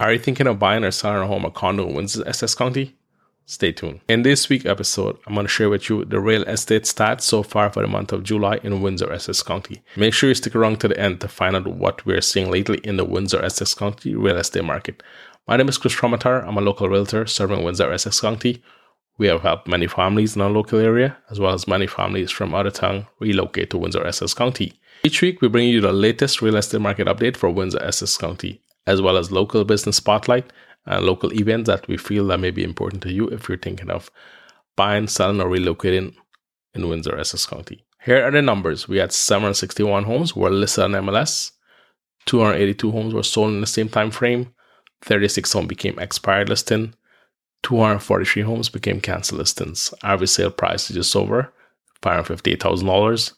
Are you thinking of buying or selling a home or condo in Windsor, Essex County? Stay tuned. In this week's episode, I'm going to share with you the real estate stats so far for the month of July in Windsor, Essex County. Make sure you stick around to the end to find out what we're seeing lately in the Windsor, Essex County real estate market. My name is Kris Ramotar. I'm a local realtor serving Windsor, Essex County. We have helped many families in our local area, as well as many families from out of town relocate to Windsor, Essex County. Each week, we bring you the latest real estate market update for Windsor, Essex County, as well as local business spotlight and local events that we feel that may be important to you if you're thinking of buying, selling, or relocating in Windsor, Essex County. Here are the numbers. We had 761 homes were listed on MLS. 282 homes were sold in the same time frame. 36 homes became expired listing. 243 homes became cancel listings. Average sale price is just over $558,000.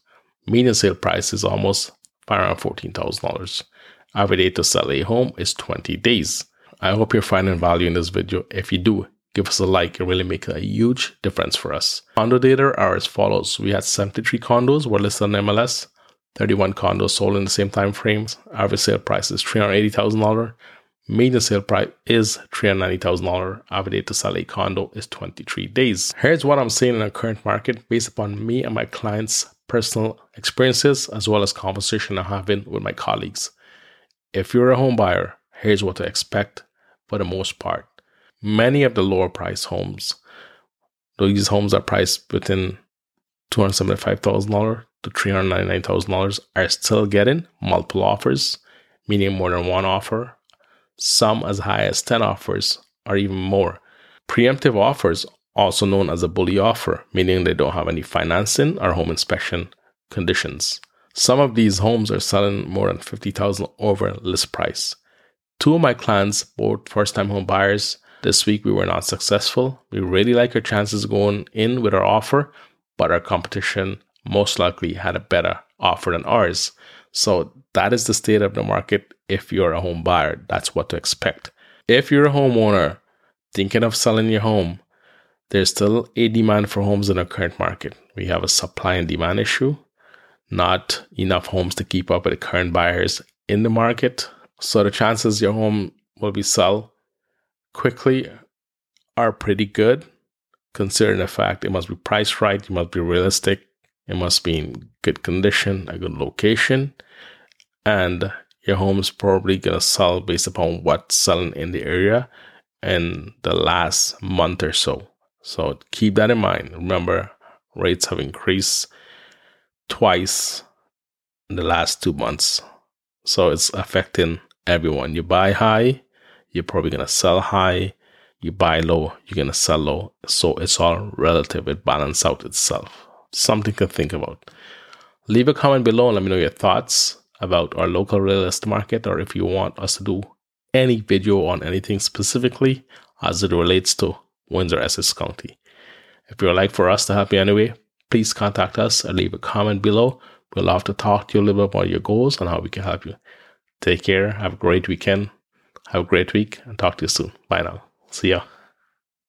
Median sale price is almost $514,000. Average day to sell a home is 20 days. I hope you're finding value in this video. If you do, give us a like. It really makes a huge difference for us. Condo data are as follows. We had 73 condos were listed on MLS, 31 condos sold in the same time frames. Average sale price is $380,000. Median sale price is $390,000. Average day to sell a condo is 23 days. Here's what I'm seeing in the current market based upon me and my clients' personal experiences as well as conversation I'm having with my colleagues. If you're a home buyer, here's what to expect for the most part. Many of the lower price homes, these homes are priced within $275,000 to $399,000, are still getting multiple offers, meaning more than one offer. Some as high as 10 offers, or even more. Preemptive offers, also known as a bully offer, meaning they don't have any financing or home inspection conditions. Some of these homes are selling more than 50,000 over list price. Two of my clients, both first time home buyers, this week we were not successful. We really like our chances going in with our offer, but our competition most likely had a better offer than ours. So that is the state of the market. If you're a home buyer, that's what to expect. If you're a homeowner thinking of selling your home, there's still a demand for homes in the current market. We have a supply and demand issue, not enough homes to keep up with the current buyers in the market. So the chances your home will be sold quickly are pretty good, considering the fact it must be priced right, you must be realistic, it must be in good condition, a good location, and your home is probably gonna sell based upon what's selling in the area in the last month or so. So keep that in mind. Remember, rates have increased twice in the last two months. So it's affecting everyone. You buy high, you're probably going to sell high. You buy low, you're going to sell low. So it's all relative. It balances out itself. Something to think about. Leave a comment below and let me know your thoughts about our local real estate market or if you want us to do any video on anything specifically as it relates to Windsor Essex County. If you would like for us to help you anyway, please contact us and leave a comment below. We'd love to talk to you a little bit about your goals and how we can help you. Take care. Have a great weekend. Have a great week and talk to you soon. Bye now. See ya.